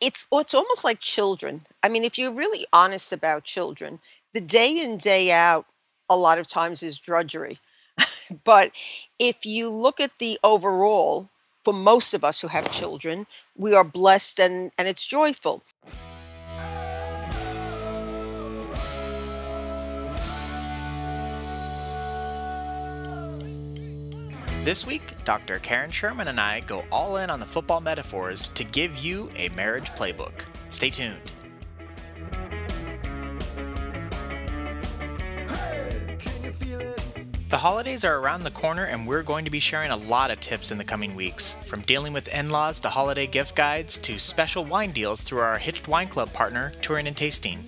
It's it's almost like children. I mean, if you're really honest about children, the day in, day out, a lot of times is drudgery. But if you look at the overall, for most of us who have children, we are blessed and and it's joyful. This week, Dr. Karen Sherman and I go all in on the football metaphors to give you a marriage playbook. Stay tuned. The holidays are around the corner, and we're going to be sharing a lot of tips in the coming weeks. From dealing with in laws to holiday gift guides to special wine deals through our Hitched Wine Club partner, Touring and Tasting.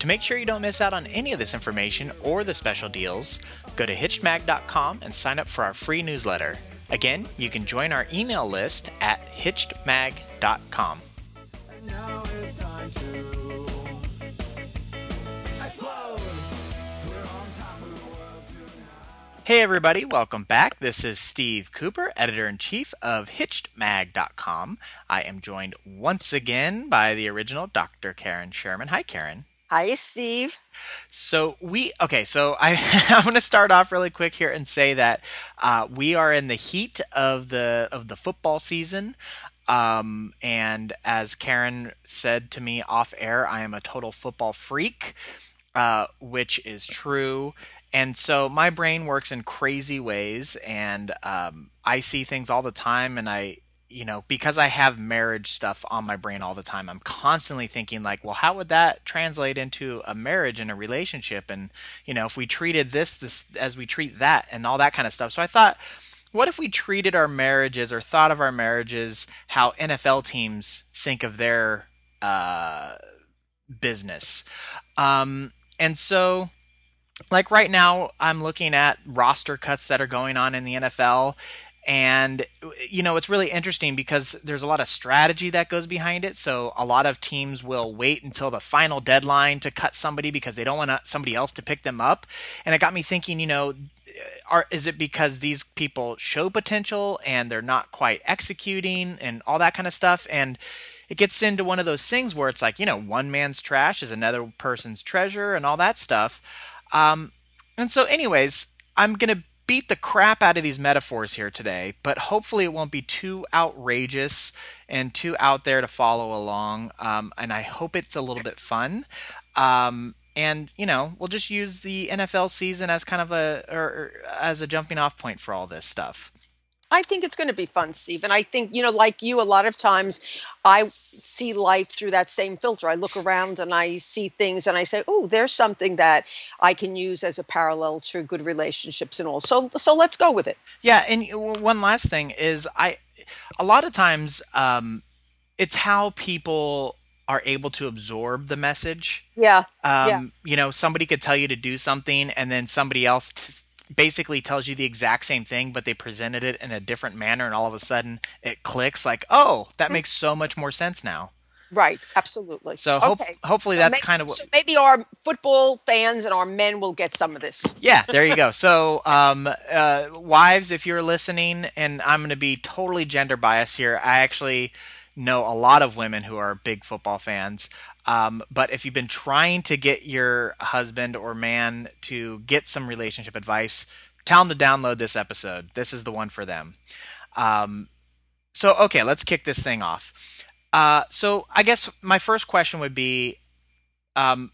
To make sure you don't miss out on any of this information or the special deals, go to hitchedmag.com and sign up for our free newsletter. Again, you can join our email list at hitchedmag.com. Hey everybody, welcome back. This is Steve Cooper, editor in chief of HitchedMag.com. I am joined once again by the original Dr. Karen Sherman. Hi, Karen. Hi, Steve. So we okay. So I I'm going to start off really quick here and say that uh, we are in the heat of the of the football season. Um, and as Karen said to me off air, I am a total football freak, uh, which is true. And so my brain works in crazy ways, and um, I see things all the time, and I you know, because I have marriage stuff on my brain all the time, I'm constantly thinking like, well, how would that translate into a marriage and a relationship? And, you know, if we treated this, this as we treat that and all that kind of stuff. So I thought, what if we treated our marriages or thought of our marriages how NFL teams think of their uh, business? Um, and so, like right now, I'm looking at roster cuts that are going on in the NFL, and you know it's really interesting because there's a lot of strategy that goes behind it. So a lot of teams will wait until the final deadline to cut somebody because they don't want somebody else to pick them up. And it got me thinking you know are is it because these people show potential and they're not quite executing and all that kind of stuff? And it gets into one of those things where it's like you know one man's trash is another person's treasure and all that stuff. Um, and so anyways i'm gonna beat the crap out of these metaphors here today, but hopefully it won't be too outrageous and too out there to follow along. Um, and I hope it's a little bit fun. Um, and you know, we'll just use the NFL season as kind of a or, or as a jumping off point for all this stuff. I think it's going to be fun, Steve. And I think, you know, like you, a lot of times I see life through that same filter. I look around and I see things and I say, oh, there's something that I can use as a parallel to good relationships and all. So, so let's go with it. Yeah. And one last thing is I, a lot of times, um, it's how people are able to absorb the message. Yeah. Um, yeah. You know, somebody could tell you to do something and then somebody else t- basically tells you the exact same thing, but they presented it in a different manner, and all of a sudden it clicks. Like, oh, that makes so much more sense now. Right, absolutely. So hope, Okay. hopefully So that's maybe, kind of what. so maybe our football fans and our men will get some of this. Yeah, there you go. So, um, uh, wives, if you're listening, and I'm going to be totally gender biased here, I actually know a lot of women who are big football fans. Um, but if you've been trying to get your husband or man to get some relationship advice, tell them to download this episode. This is the one for them. Um, so, okay, let's kick this thing off. Uh, so, I guess my first question would be um,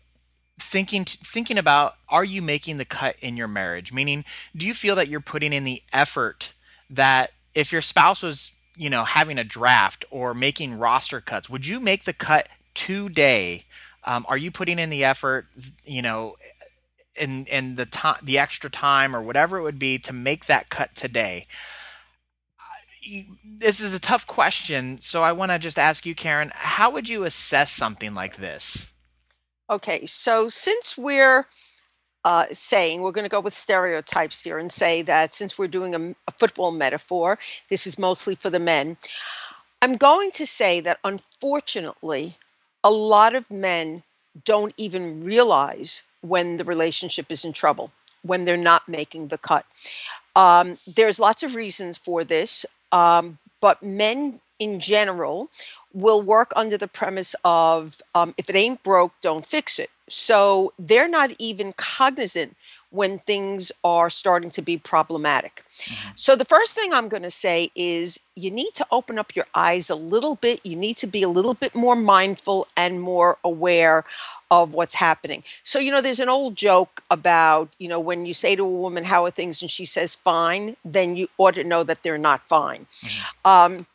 thinking thinking about are you making the cut in your marriage? Meaning, do you feel that you're putting in the effort that if your spouse was you know having a draft or making roster cuts, would you make the cut today? Um, are you putting in the effort? You know, in in the time, the extra time, or whatever it would be to make that cut today. This is a tough question, so I want to just ask you, Karen. How would you assess something like this? Okay, so since we're uh, saying we're going to go with stereotypes here and say that since we're doing a football metaphor, this is mostly for the men. I'm going to say that unfortunately, a lot of men don't even realize when the relationship is in trouble, when they're not making the cut. Um, there's lots of reasons for this, um, but men in general will work under the premise of um, if it ain't broke, don't fix it. So they're not even cognizant when things are starting to be problematic. So the first thing I'm going to say is you need to open up your eyes a little bit. You need to be a little bit more mindful and more aware of what's happening. So, you know, there's an old joke about, you know, when you say to a woman, How are things? and she says, Fine, then you ought to know that they're not fine. Um,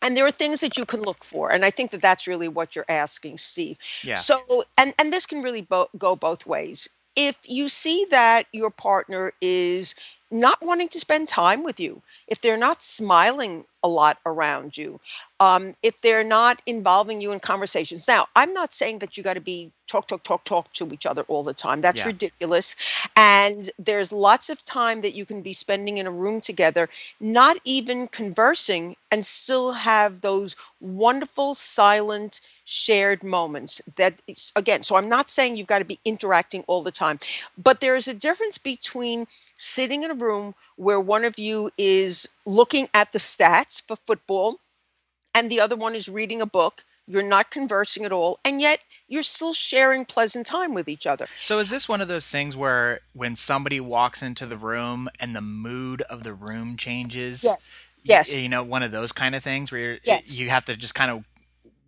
and there are things that you can look for. And I think that that's really what you're asking, Steve. Yeah. So, and, and this can really bo- go both ways. If you see that your partner is not wanting to spend time with you, if they're not smiling a lot around you, um, if they're not involving you in conversations. Now, I'm not saying that you got to be talk, talk, talk, talk to each other all the time. That's Yeah. ridiculous. And there's lots of time that you can be spending in a room together, not even conversing, and still have those wonderful, silent, shared moments. That, again, so I'm not saying you've got to be interacting all the time, but there is a difference between sitting in a room where one of you is looking at the stats for football and the other one is reading a book. You're not conversing at all, and yet you're still sharing pleasant time with each other. So is this one of those things where when somebody walks into the room and the mood of the room changes? Yes. Yes. You know, one of those kind of things where you're, Yes. you have to just kind of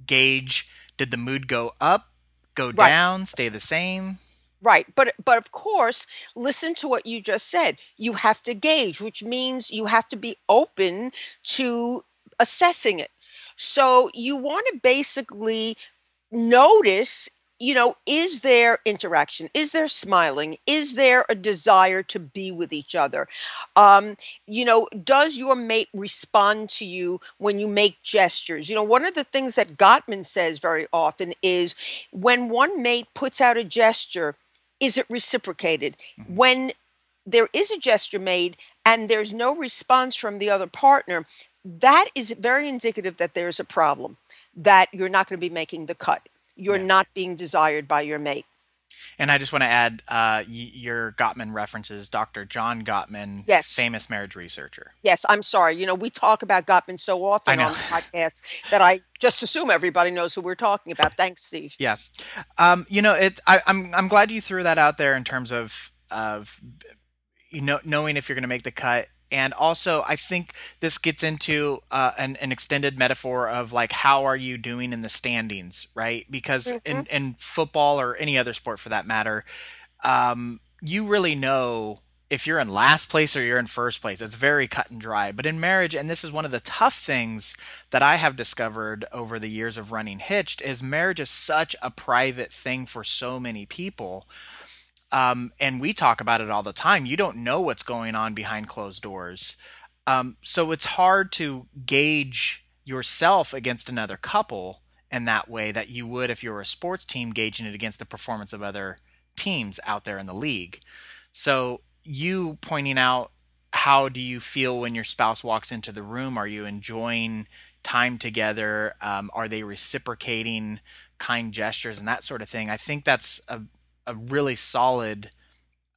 gauge did the mood go up, go Right. down, stay the same? Right. But but of course, listen to what you just said. You have to gauge, which means you have to be open to assessing it. So you want to basically notice, you know, is there interaction? Is there smiling? Is there a desire to be with each other? Um, you know, does your mate respond to you when you make gestures? You know, one of the things that Gottman says very often is when one mate puts out a gesture, is it reciprocated? Mm-hmm. When there is a gesture made and there's no response from the other partner, that is very indicative that there's a problem, that you're not going to be making the cut. You're Yeah. not being desired by your mate. And I just want to add, uh, your Gottman references Dr. John Gottman, Yes. famous marriage researcher. Yes, I'm sorry. You know, we talk about Gottman so often on the podcast that I just assume everybody knows who we're talking about. Thanks, Steve. Yeah, um, you know, it. I, I'm I'm glad you threw that out there in terms of of you know knowing if you're going to make the cut, and also I think this gets into uh, an an extended metaphor of like how are you doing in the standings, right? Because in in football or any other sport for that matter, um, you really know if you're in last place or you're in first place. It's very cut and dry. But in marriage, and this is one of the tough things that I have discovered over the years of running Hitched, is marriage is such a private thing for so many people. Um, and we talk about it all the time. You don't know what's going on behind closed doors. Um, so it's hard to gauge yourself against another couple in that way that you would if you were a sports team gauging it against the performance of other teams out there in the league. So you pointing out how do you feel when your spouse walks into the room? Are you enjoying time together? Um, are they reciprocating kind gestures and that sort of thing? I think that's a, a really solid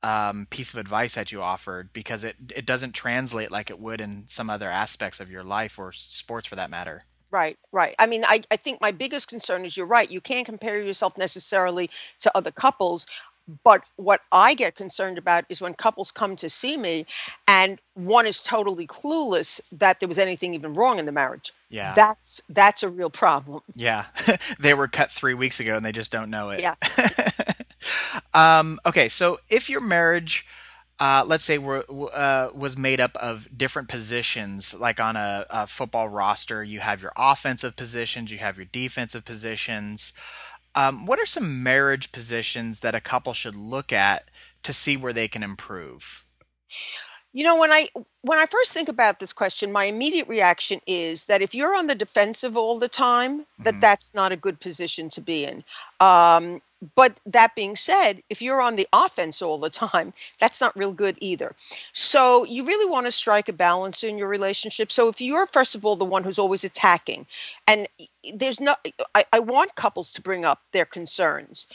um, piece of advice that you offered because it it doesn't translate like it would in some other aspects of your life or sports for that matter. Right, right. I mean, I, I think my biggest concern is you're right. You can't compare yourself necessarily to other couples. But what I get concerned about is when couples come to see me and one is totally clueless that there was anything even wrong in the marriage. Yeah. That's that's a real problem. Yeah, they were cut three weeks ago and they just don't know it. Yeah. um, okay, so if your marriage, uh, let's say, were, uh, was made up of different positions, like on a, a football roster, you have your offensive positions, you have your defensive positions. Um, what are some marriage positions that a couple should look at to see where they can improve? You know, when I when I first think about this question, my immediate reaction is that if you're on the defensive all the time, that Mhm. that's not a good position to be in. Um, but that being said, if you're on the offense all the time, that's not real good either. So you really want to strike a balance in your relationship. So if you're first of all the one who's always attacking, and there's no, I, I want couples to bring up their concerns,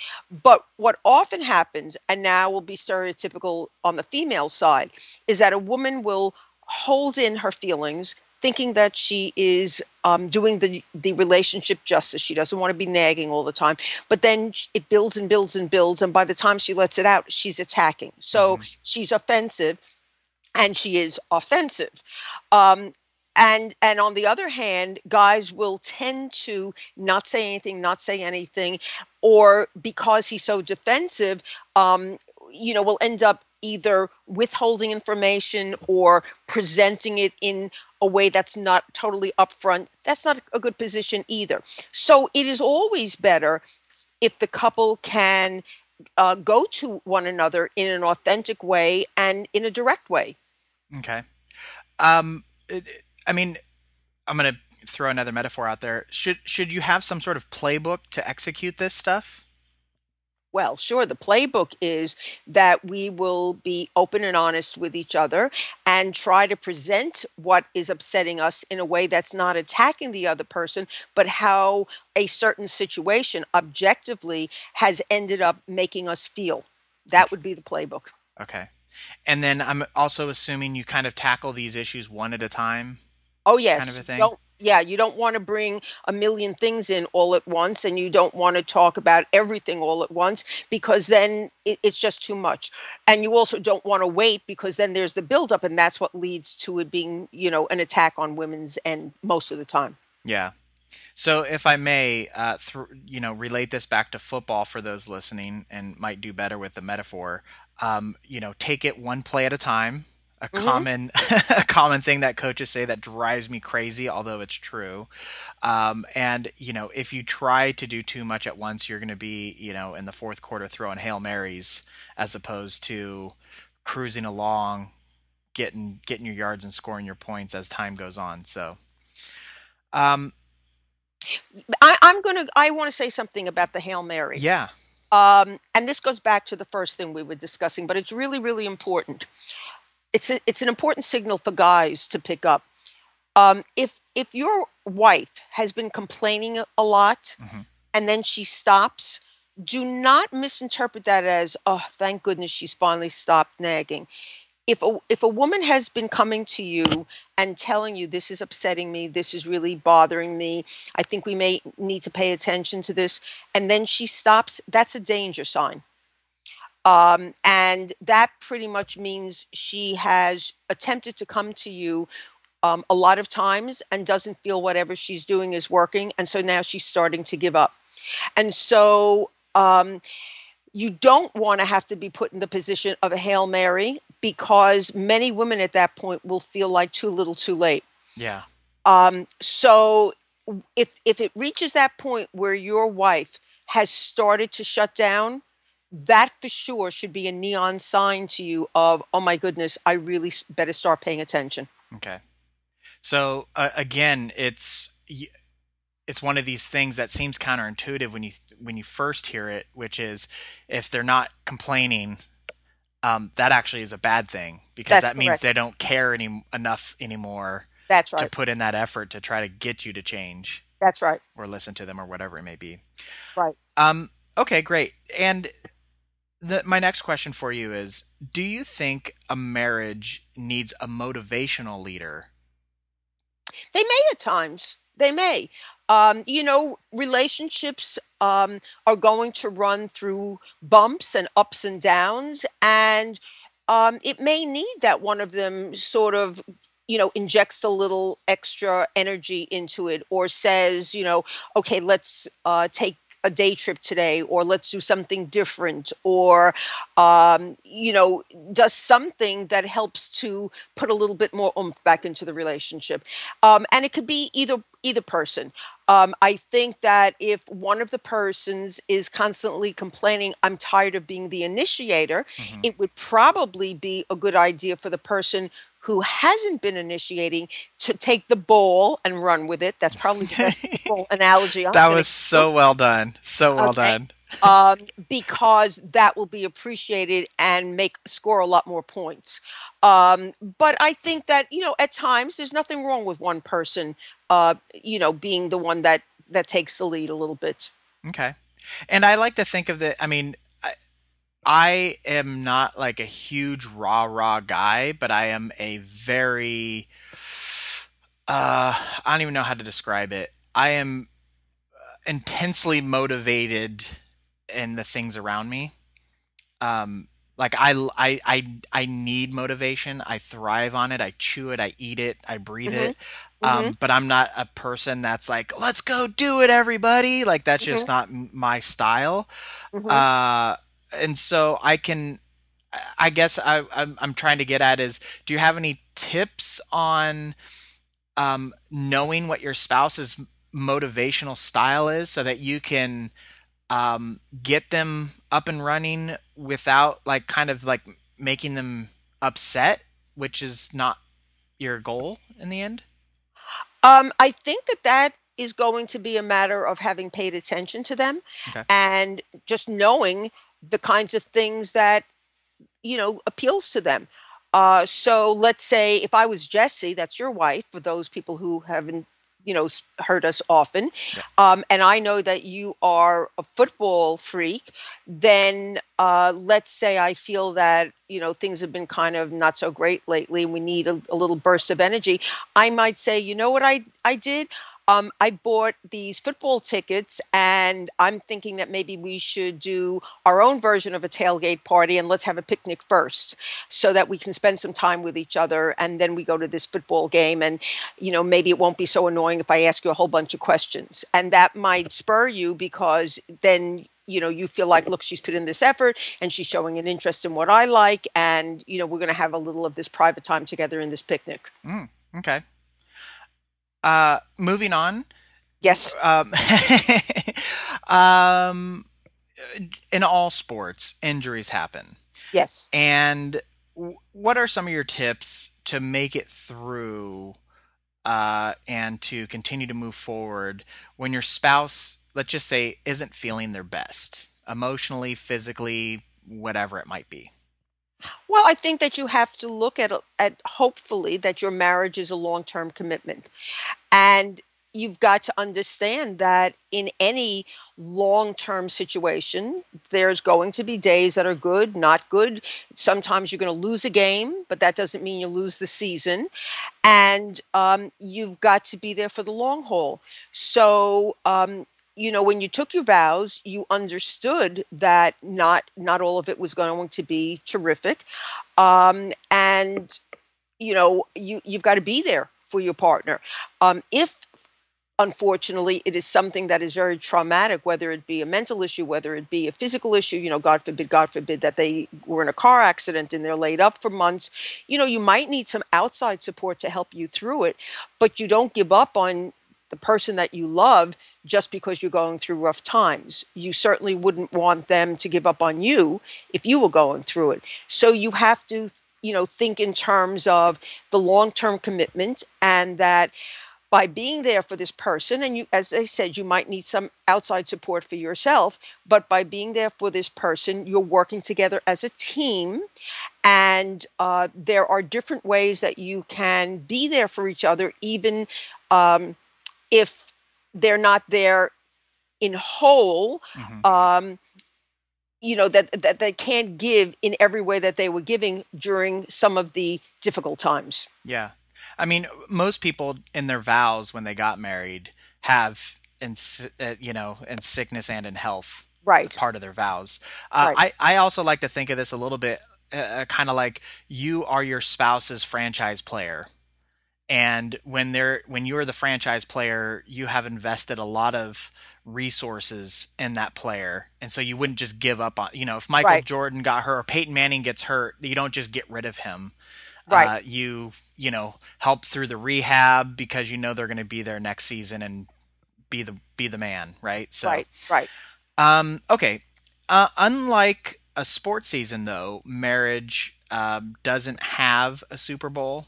but what often happens, and now will be stereotypical on the female side, is that a woman will hold in her feelings thinking that she is um, doing the the relationship justice. She doesn't want to be nagging all the time, but then it builds and builds and builds, and by the time she lets it out, she's attacking. So she's offensive, and she is offensive. Um, and and on the other hand, guys will tend to not say anything, not say anything, or because he's so defensive, um, you know, will end up either withholding information or presenting it in a way that's not totally upfront. That's not a good position either. So it is always better if the couple can uh, go to one another in an authentic way and in a direct way. Okay. Um, I mean, I'm gonna throw another metaphor out there. Should should you have some sort of playbook to execute this stuff? Well, sure. The playbook is that we will be open and honest with each other and try to present what is upsetting us in a way that's not attacking the other person, but how a certain situation objectively has ended up making us feel. That would be the playbook. Okay. And then I'm also assuming you kind of tackle these issues one at a time. Oh, yes. Kind of a thing? Don't, yeah, you don't want to bring a million things in all at once, and you don't want to talk about everything all at once because then it, it's just too much. And you also don't want to wait because then there's the buildup, and that's what leads to it being, you know, an attack on women's end most of the time. Yeah. So if I may, uh, th- you know, relate this back to football for those listening and might do better with the metaphor. Um, you know, take it one play at a time. A common, a common thing that coaches say that drives me crazy, although it's true. Um, and you know, if you try to do too much at once, you're going to be, you know, in the fourth quarter throwing hail marys as opposed to cruising along, getting getting your yards and scoring your points as time goes on. So, um, I, I'm going to, I want to say something about the Hail Mary. yeah, um, and this goes back to the first thing we were discussing, but it's really, really important. It's a, it's an important signal for guys to pick up. Um, if if your wife has been complaining a- lot, Mhm. and then she stops, do not misinterpret that as oh, thank goodness she's finally stopped nagging. If a if a woman has been coming to you and telling you this is upsetting me, this is really bothering me, I think we may need to pay attention to this, and then she stops, that's a danger sign. Um, and that pretty much means she has attempted to come to you um, a lot of times and doesn't feel whatever she's doing is working. And so now she's starting to give up. And so um, you don't want to have to be put in the position of a Hail Mary because many women at that point will feel like too little too late. yeah, Um, so if if it reaches that point where your wife has started to shut down, that for sure should be a neon sign to you of, oh my goodness, I really better start paying attention. Okay. So uh, again, it's it's one of these things that seems counterintuitive when you when you first hear it, which is if they're not complaining, um, that actually is a bad thing because That's that means correct. they don't care any enough anymore That's right. to put in that effort to try to get you to change That's right. or listen to them or whatever it may be. Right. Um. Okay. Great. And the, my next question for you is: Do you think a marriage needs a motivational leader? They may at times. They may. Um, you know, relationships um, are going to run through bumps and ups and downs, and um, it may need that one of them sort of, you know, injects a little extra energy into it, or says, you know, okay, let's uh, take a day trip today, or let's do something different, or um, you know, does something that helps to put a little bit more oomph back into the relationship. Um, and it could be either either person um, i think that if one of the persons is constantly complaining i'm tired of being the initiator Mhm. it would probably be a good idea for the person who hasn't been initiating to take the ball and run with it that's probably the best analogy I'm that was so well done. So well Okay. done. Um, because that will be appreciated and make score a lot more points. Um, but I think that you know at times there's nothing wrong with one person, uh, you know, being the one that that takes the lead a little bit. Okay. And I like to think of the. I mean, I, am not like a huge rah rah guy, but I am a very uh, I don't even know how to describe it. I am intensely motivated in the things around me. Um, like I, I, I, I need motivation. I thrive on it. I chew it. I eat it. I breathe Mhm. it. Um, but I'm not a person that's like, let's go do it, everybody. Like that's just not my style. Mhm. Uh, and so I can, I guess I, I'm, I'm trying to get at is, do you have any tips on um, knowing what your spouse's motivational style is so that you can um, get them up and running without like kind of like making them upset, which is not your goal in the end? Um, I think that that is going to be a matter of having paid attention to them Okay. and just knowing the kinds of things that you know appeals to them. Uh, so let's say if I was Jessie, that's your wife, for those people who haven't you know heard us often, Yeah. um, and I know that you are a football freak, then uh, let's say I feel that you know things have been kind of not so great lately, and we need a, a little burst of energy. I might say, you know what I I did? Um, I bought these football tickets, and I'm thinking that maybe we should do our own version of a tailgate party, and let's have a picnic first, so that we can spend some time with each other, and then we go to this football game, and you know maybe it won't be so annoying if I ask you a whole bunch of questions, and that might spur you because then you know you feel like look she's put in this effort and she's showing an interest in what i like and you know we're going to have a little of this private time together in this picnic Mm, okay. Uh, moving on. yes Um, um, in all sports, injuries happen. yes And what are some of your tips to make it through uh, and to continue to move forward when your spouse, let's just say, isn't feeling their best emotionally, physically, whatever it might be? Well, I think that you have to look at at hopefully that your marriage is a long-term commitment. And you've got to understand that in any long-term situation, there's going to be days that are good, not good. Sometimes you're going to lose a game, but that doesn't mean you lose the season. And um, you've got to be there for the long haul. So, um, you know, when you took your vows, you understood that not not all of it was going to be terrific, um, and you know, you you've got to be there for your partner. Um, if unfortunately it is something that is very traumatic whether it be a mental issue whether it be a physical issue you know god forbid god forbid that they were in a car accident and they're laid up for months you know you might need some outside support to help you through it but you don't give up on the person that you love just because you're going through rough times. You certainly wouldn't want them to give up on you if you were going through it. So you have to you know think in terms of the long-term commitment and that by being there for this person and you as i said you might need some outside support for yourself but by being there for this person you're working together as a team. And uh, there are different ways that you can be there for each other even um, if they're not there in whole Mhm. um, you know that that they can't give in every way that they were giving during some of the difficult times Yeah. I mean, most people in their vows when they got married have, in, uh, you know, in sickness and in health, right part of their vows. Uh, Right. I, I also like to think of this a little bit uh, kind of like you are your spouse's franchise player. And when they're when you're the franchise player, you have invested a lot of resources in that player, and so you wouldn't just give up on. You know, if Michael Right. Jordan got hurt or Peyton Manning gets hurt, you don't just get rid of him. Right. Uh, you you know help through the rehab because you know they're going to be there next season and be the be the man, right? So right right um, okay. Uh, unlike a sports season, though, marriage um, doesn't have a Super Bowl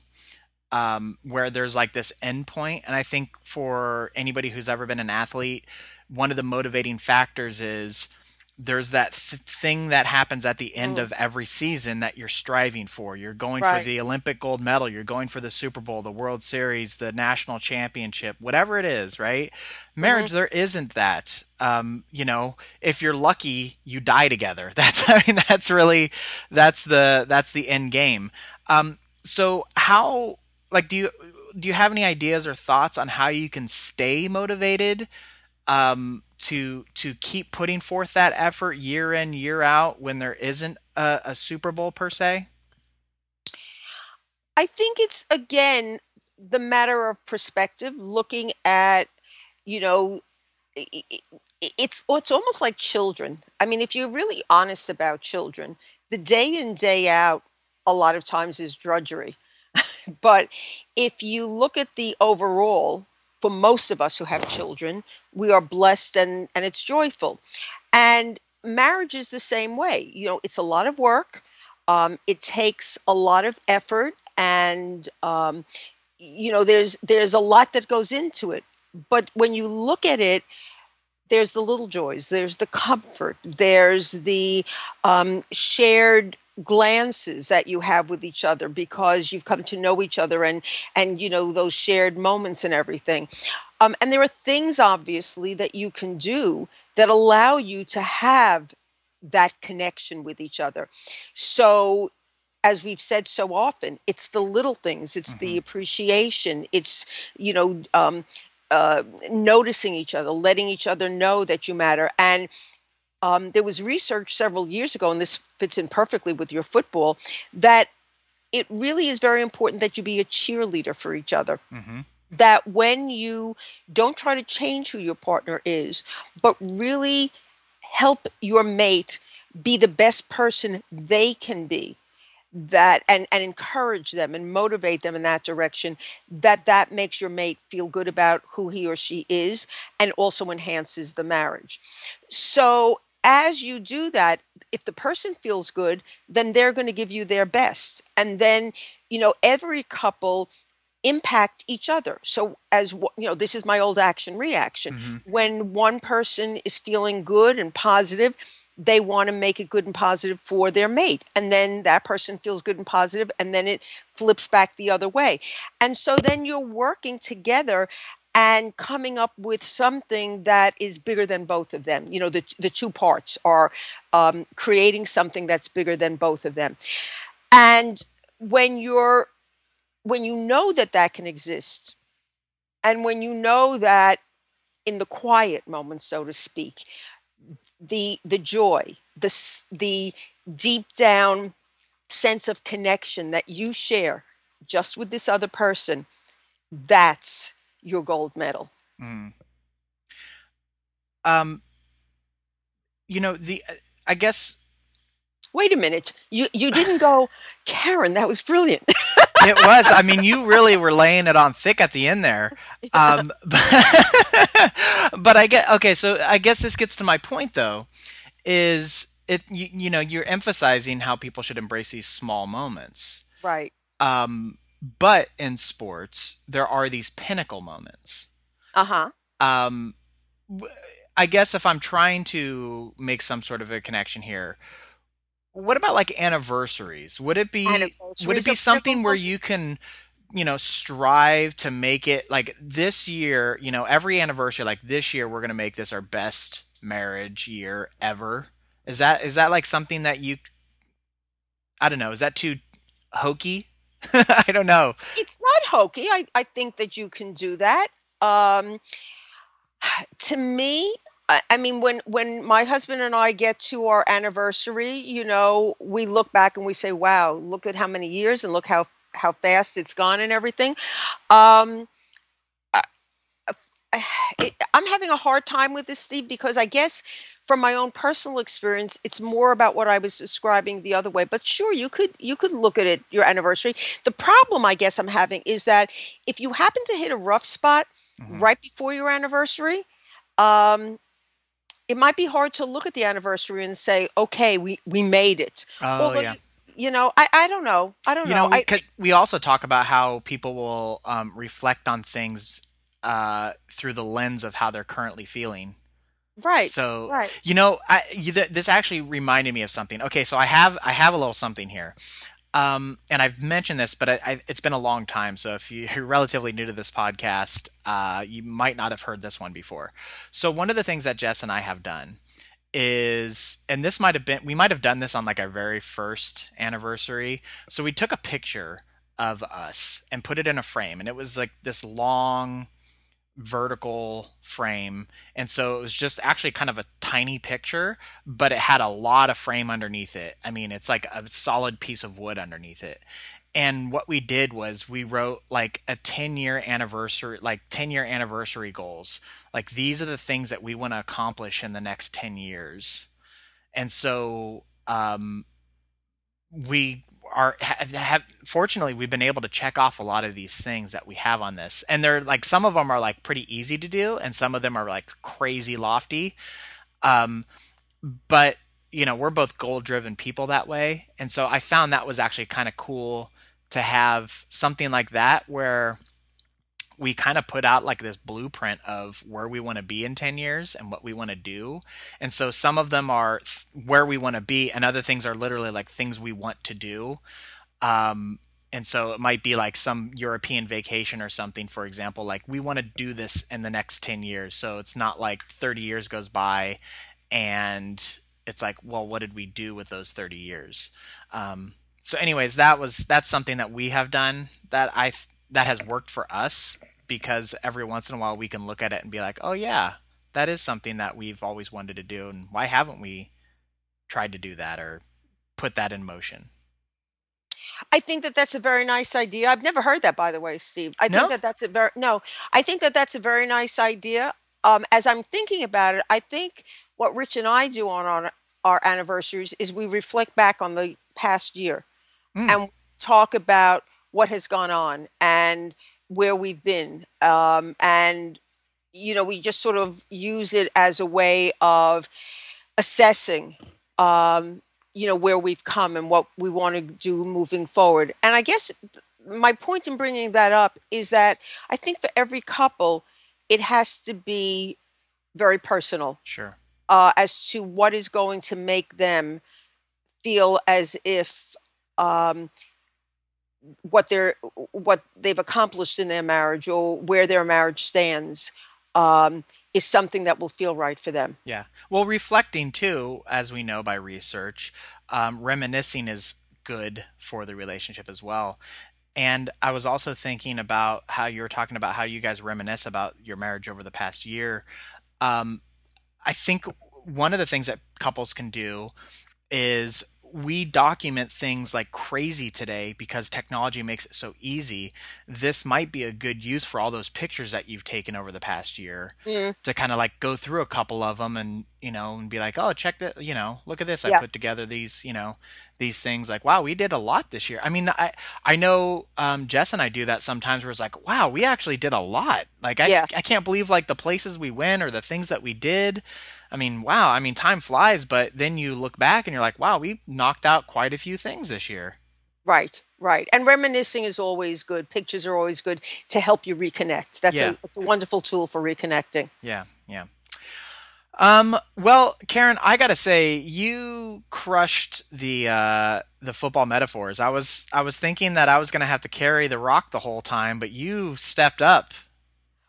um, where there's like this endpoint. And I think for anybody who's ever been an athlete, one of the motivating factors is there's that th- thing that happens at the end Mm. of every season that you're striving for. You're going Right. for the Olympic gold medal, you're going for the Super Bowl, the World Series, the national championship, whatever it is, right? Marriage, there isn't that. Um, you know, if you're lucky, you die together. That's I mean, that's really that's the that's the end game. Um, so how like do you do you have any ideas or thoughts on how you can stay motivated um, to to keep putting forth that effort year in year out when there isn't a, a Super Bowl per se? I think it's again the matter of perspective, looking at, you know, it's it's almost like children. I mean, if you're really honest about children, the day in day out, a lot of times is drudgery. But if you look at the overall, for most of us who have children, we are blessed and and it's joyful. And marriage is the same way. You know, it's a lot of work. Um, it takes a lot of effort, and um, you know, there's there's a lot that goes into it. But when you look at it, there's the little joys, there's the comfort, there's the um, shared glances that you have with each other because you've come to know each other and and you know those shared moments and everything. Um, and there are things obviously that you can do that allow you to have that connection with each other. So as we've said so often it's the little things it's the hmm appreciation it's you know um, uh, noticing each other letting each other know that you matter. And um, there was research several years ago, and this fits in perfectly with your football, that it really is very important that you be a cheerleader for each other. hmm That when you don't try to change who your partner is, but really help your mate be the best person they can be that and and encourage them and motivate them in that direction that that makes your mate feel good about who he or she is and also enhances the marriage so as you do that if the person feels good then they're going to give you their best and then you know every couple impact each other. So as you know this is my old action reaction. Hmm when one person is feeling good and positive they want to make it good and positive for their mate and then that person feels good and positive and then it flips back the other way. And so then you're working together and coming up with something that is bigger than both of them. You know the, the two parts are um, creating something that's bigger than both of them. And when you're when you know that that can exist and when you know that in the quiet moments so to speak the the joy the the deep down sense of connection that you share just with this other person that's your gold medal mm Um, you know the I guess wait a minute you you didn't go karen that was brilliant it was. I mean, you really were laying it on thick at the end there. Um, but I get okay. So I guess this gets to my point though. Is it you, you know you're emphasizing how people should embrace these small moments. right Um, but in sports, there are these pinnacle moments. uh-huh Um, I guess if I'm trying to make some sort of a connection here, what about like anniversaries? Would it be would it be something where you can, you know, strive to make it like this year, you know, every anniversary like this year we're going to make this our best marriage year ever? Is that is that like something that you I don't know, is that too hokey? I don't know. it's not hokey. I i think that you can do that. Um to me I, mean when when my husband and i get to our anniversary you know we look back and we say wow look at how many years and look how how fast it's gone and everything. Um I- it, i'm having a hard time with this steve because i guess from my own personal experience it's more about what i was describing the other way but sure you could you could look at it your anniversary the problem i guess i'm having is that if you happen to hit a rough spot hmm right before your anniversary um it might be hard to look at the anniversary and say okay we we made it Oh although yeah. you, you know i i don't know i don't know. You know, know we i we also talk about how people will um, reflect on things uh, through the lens of how they're currently feeling. right So, right you know, I you, th- this actually reminded me of something. Okay, so I have I have a little something here, um, and I've mentioned this, but I, I, it's been a long time. So if you're relatively new to this podcast, uh, you might not have heard this one before. So one of the things that Jess and I have done is, and this might have been, we might have done this on like our very first anniversary. So we took a picture of us and put it in a frame. And it was like this long vertical frame. And so it was just actually kind of a tiny picture but it had a lot of frame underneath it. I mean it's like a solid piece of wood underneath it. And what we did was we wrote like a 10 year anniversary like 10 year anniversary goals. Like these are the things that we want to accomplish in the next 10 years. And so um we are have, have fortunately we've been able to check off a lot of these things that we have on this. And they're like some of them are like pretty easy to do and some of them are like crazy lofty. Um but you know we're both goal driven people that way. And so i found that was actually kind of cool to have something like that where we kind of put out like this blueprint of where we want to be in 10 years and what we want to do. And so some of them are th- where we want to be, and other things are literally like things we want to do. Um, and so it might be like some European vacation or something, for example, like we want to do this in the next 10 years. So it's not like 30 years goes by and it's like, well, what did we do with those 30 years? Um, so anyways, that was, that's something that we have done that I, that has worked for us because every once in a while we can look at it and be like, oh yeah, that is something that we've always wanted to do, and why haven't we tried to do that or put that in motion? I think that that's a very nice idea. I've never heard that, by the way, Steve. I No? think that that's a very no. I think that that's a very nice idea. Um, as I'm thinking about it, I think what Rich and I do on our, our anniversaries is we reflect back on the past year Mm. and talk about what has gone on and where we've been. Um, and you know, we just sort of use it as a way of assessing um, you know where we've come and what we want to do moving forward and i guess my point in bringing that up is that i think for every couple it has to be very personal Sure. uh, as to what is going to make them feel as if um, what they're what they've accomplished in their marriage or where their marriage stands um, is something that will feel right for them Yeah. Well, reflecting too, as we know by research, um, reminiscing is good for the relationship as well. And I was also thinking about how you were talking about how you guys reminisce about your marriage over the past year. Um, I think one of the things that couples can do is we document things like crazy today because technology makes it so easy. This might be a good use for all those pictures that you've taken over the past year Mm. to kind of like go through a couple of them and you know and be like oh check that you know look at this i put together these you know these things like wow we did a lot this year i mean i i know um, jess and i do that sometimes where it's like wow we actually did a lot like i, Yeah. I can't believe like the places we went or the things that we did i mean wow i mean time flies but then you look back and you're like wow we knocked out quite a few things this year Right, right. And reminiscing is always good. Pictures are always good to help you reconnect. That's Yeah. a, a wonderful tool for reconnecting. Yeah, yeah. Um, well, Karen, I gotta say, you crushed the uh, the football metaphors. I was I was thinking that I was gonna have to carry the rock the whole time, but you stepped up.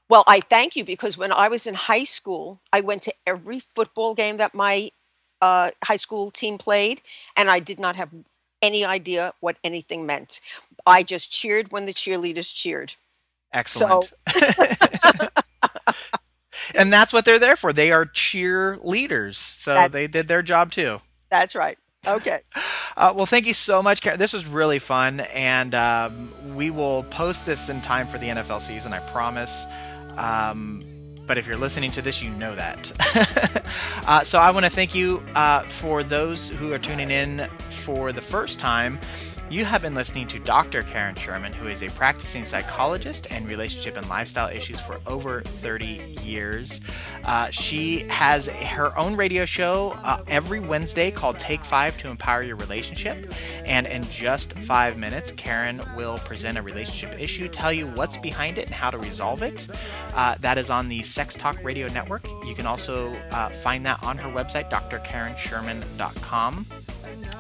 Well, I thank you because when I was in high school, I went to every football game that my uh, high school team played, and I did not have any idea what anything meant. I just cheered when the cheerleaders cheered. Excellent. and that's what they're there for. They are cheerleaders, so That- they did their job too. That's right. Okay. Uh, well, thank you so much, Karen. This was really fun, and um, we will post this in time for the NFL season. I promise. Um, but if you're listening to this, you know that. uh, so I want to thank you uh, for those who are tuning in for the first time. You have been listening to Dr. Karen Sherman, who is a practicing psychologist and relationship and lifestyle issues for over 30 years. Uh, she has her own radio show uh, every Wednesday called Take Five to Empower Your Relationship. And in just five minutes, Karen will present a relationship issue, tell you what's behind it and how to resolve it. Uh, that is on the Sex Talk Radio Network. You can also uh, find that on her website, drkarensherman.com.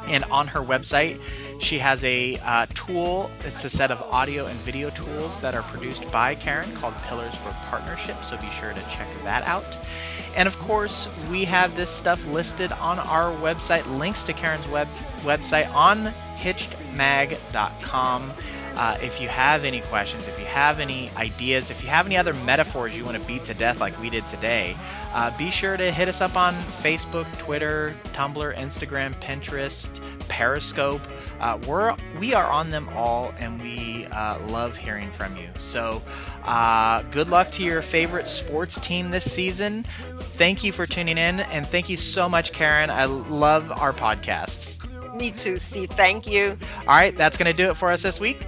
And on her website, she has a uh, tool. It's a set of audio and video tools that are produced by Karen called Pillars for Partnership. So be sure to check that out. And of course, we have this stuff listed on our website. Links to Karen's web website on hitchedmag.com. Uh, if you have any questions, if you have any ideas, if you have any other metaphors you want to beat to death like we did today, uh, be sure to hit us up on Facebook, Twitter, Tumblr, Instagram, Pinterest, Periscope. Uh, we're we are on them all, and we uh, love hearing from you. So, uh, good luck to your favorite sports team this season. Thank you for tuning in, and thank you so much, Karen. I love our podcasts. Me too, Steve. Thank you. All right, that's going to do it for us this week.